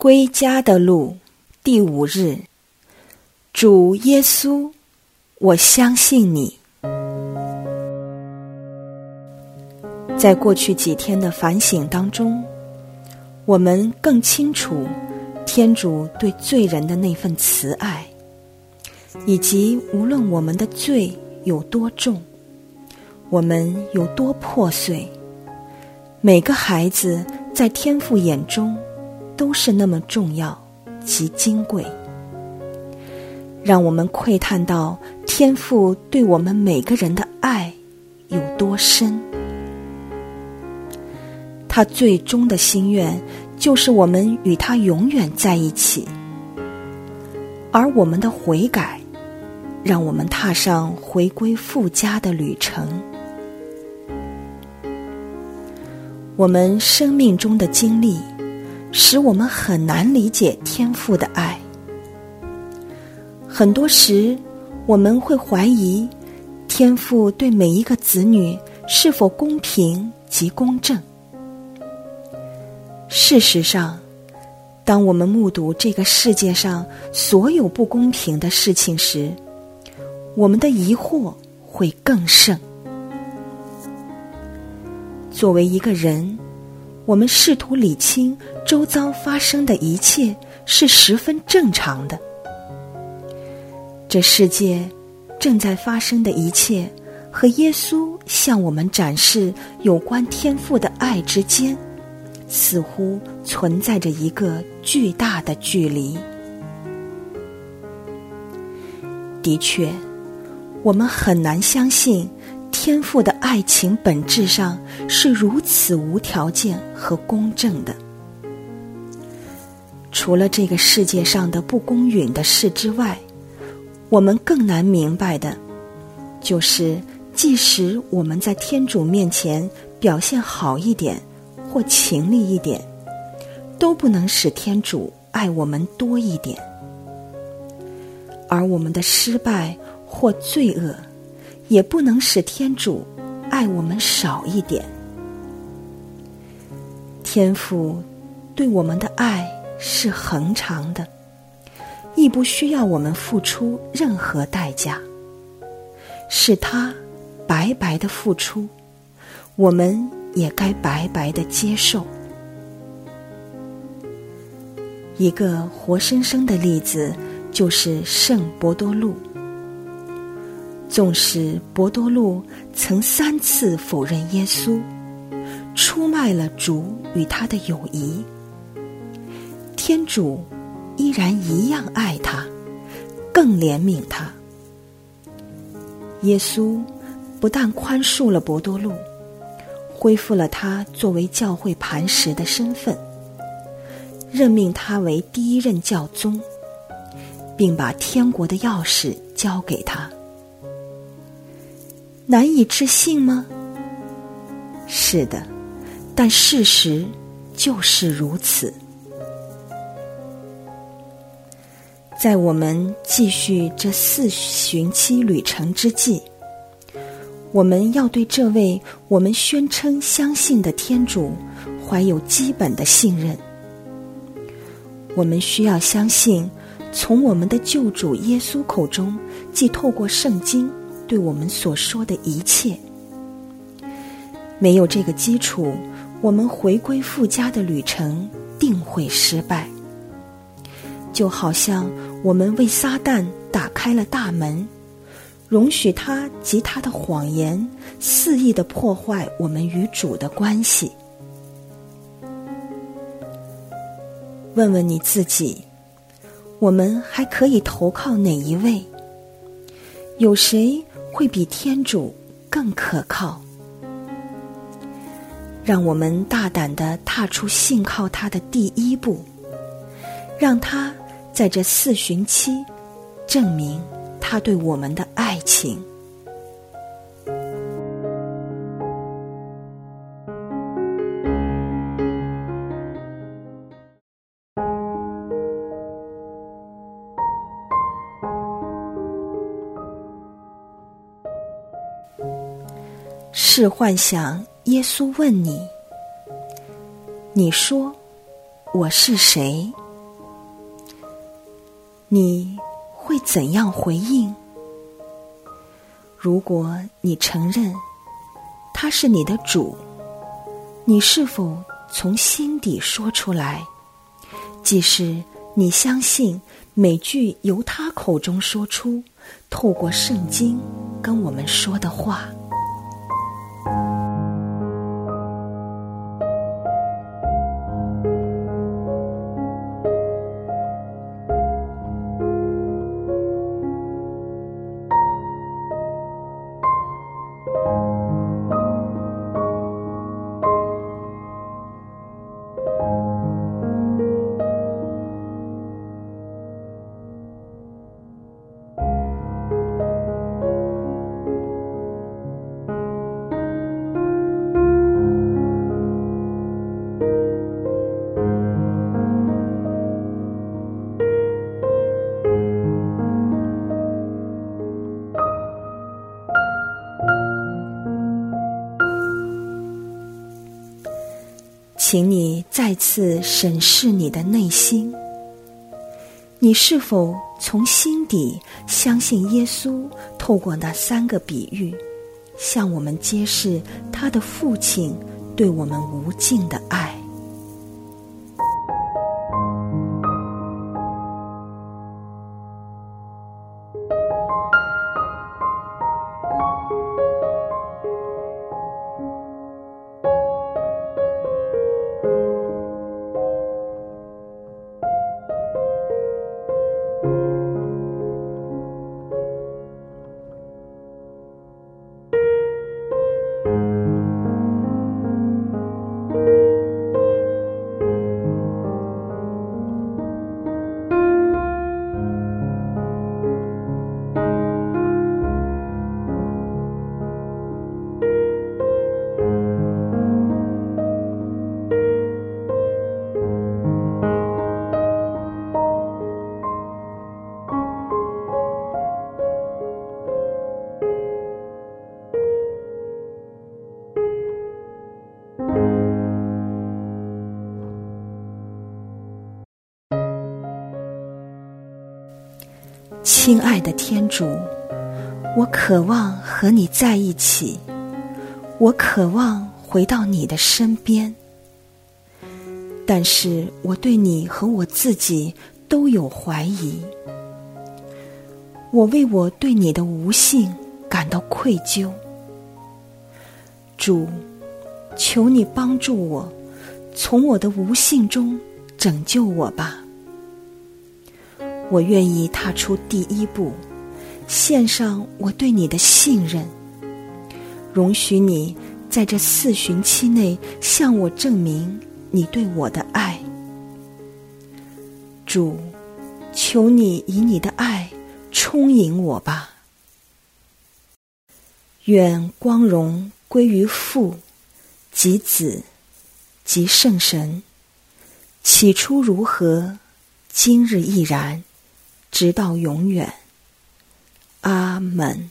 归家的路，第五日，主耶稣，我相信你。在过去几天的反省当中，我们更清楚天主对罪人的那份慈爱，以及无论我们的罪有多重，我们有多破碎，每个孩子在天父眼中都是那么重要及金贵，让我们窥探到天父对我们每个人的爱有多深。他最终的心愿，就是我们与他永远在一起。而我们的悔改，让我们踏上回归父家的旅程。我们生命中的经历，使我们很难理解天父的爱。很多时，我们会怀疑天父对每一个子女是否公平及公正。事实上，当我们目睹这个世界上所有不公平的事情时，我们的疑惑会更甚。作为一个人，我们试图理清周遭发生的一切是十分正常的。这世界正在发生的一切，和耶稣向我们展示有关天赋的爱之间。似乎存在着一个巨大的距离。的确，我们很难相信天赋的爱情本质上是如此无条件和公正的。除了这个世界上的不公允的事之外，我们更难明白的，就是即使我们在天主面前表现好一点。或勤力一点，都不能使天主爱我们多一点；而我们的失败或罪恶，也不能使天主爱我们少一点。天父对我们的爱是恒长的，亦不需要我们付出任何代价，是他白白的付出，我们。也该白白的接受。一个活生生的例子就是圣伯多禄。纵使伯多禄曾三次否认耶稣，出卖了主与他的友谊，天主依然一样爱他，更怜悯他。耶稣不但宽恕了伯多禄。恢复了他作为教会磐石的身份，任命他为第一任教宗，并把天国的钥匙交给他。难以置信吗？是的，但事实就是如此。在我们继续这四旬期旅程之际。我们要对这位我们宣称相信的天主怀有基本的信任。我们需要相信，从我们的救主耶稣口中，即透过圣经对我们所说的一切。没有这个基础，我们回归父家的旅程定会失败。就好像我们为撒旦打开了大门。容许他及他的谎言肆意的破坏我们与主的关系。问问你自己，我们还可以投靠哪一位？有谁会比天主更可靠？让我们大胆的踏出信靠他的第一步，让他在这四旬期证明。他对我们的爱情。是幻想。耶稣问你：“你说我是谁？”你会怎样回应？如果你承认他是你的主，你是否从心底说出来？即使你相信每句由他口中说出，透过圣经跟我们说的话。请你再次审视你的内心，你是否从心底相信耶稣透过那三个比喻，向我们揭示他的父亲对我们无尽的爱？亲爱的天主，我渴望和你在一起，我渴望回到你的身边。但是我对你和我自己都有怀疑，我为我对你的无信感到愧疚。主，求你帮助我，从我的无信中拯救我吧。我愿意踏出第一步，献上我对你的信任。容许你在这四旬期内向我证明你对我的爱。主，求你以你的爱充盈我吧。愿光荣归于父、及子、及圣神。起初如何，今日亦然。直到永远，阿门。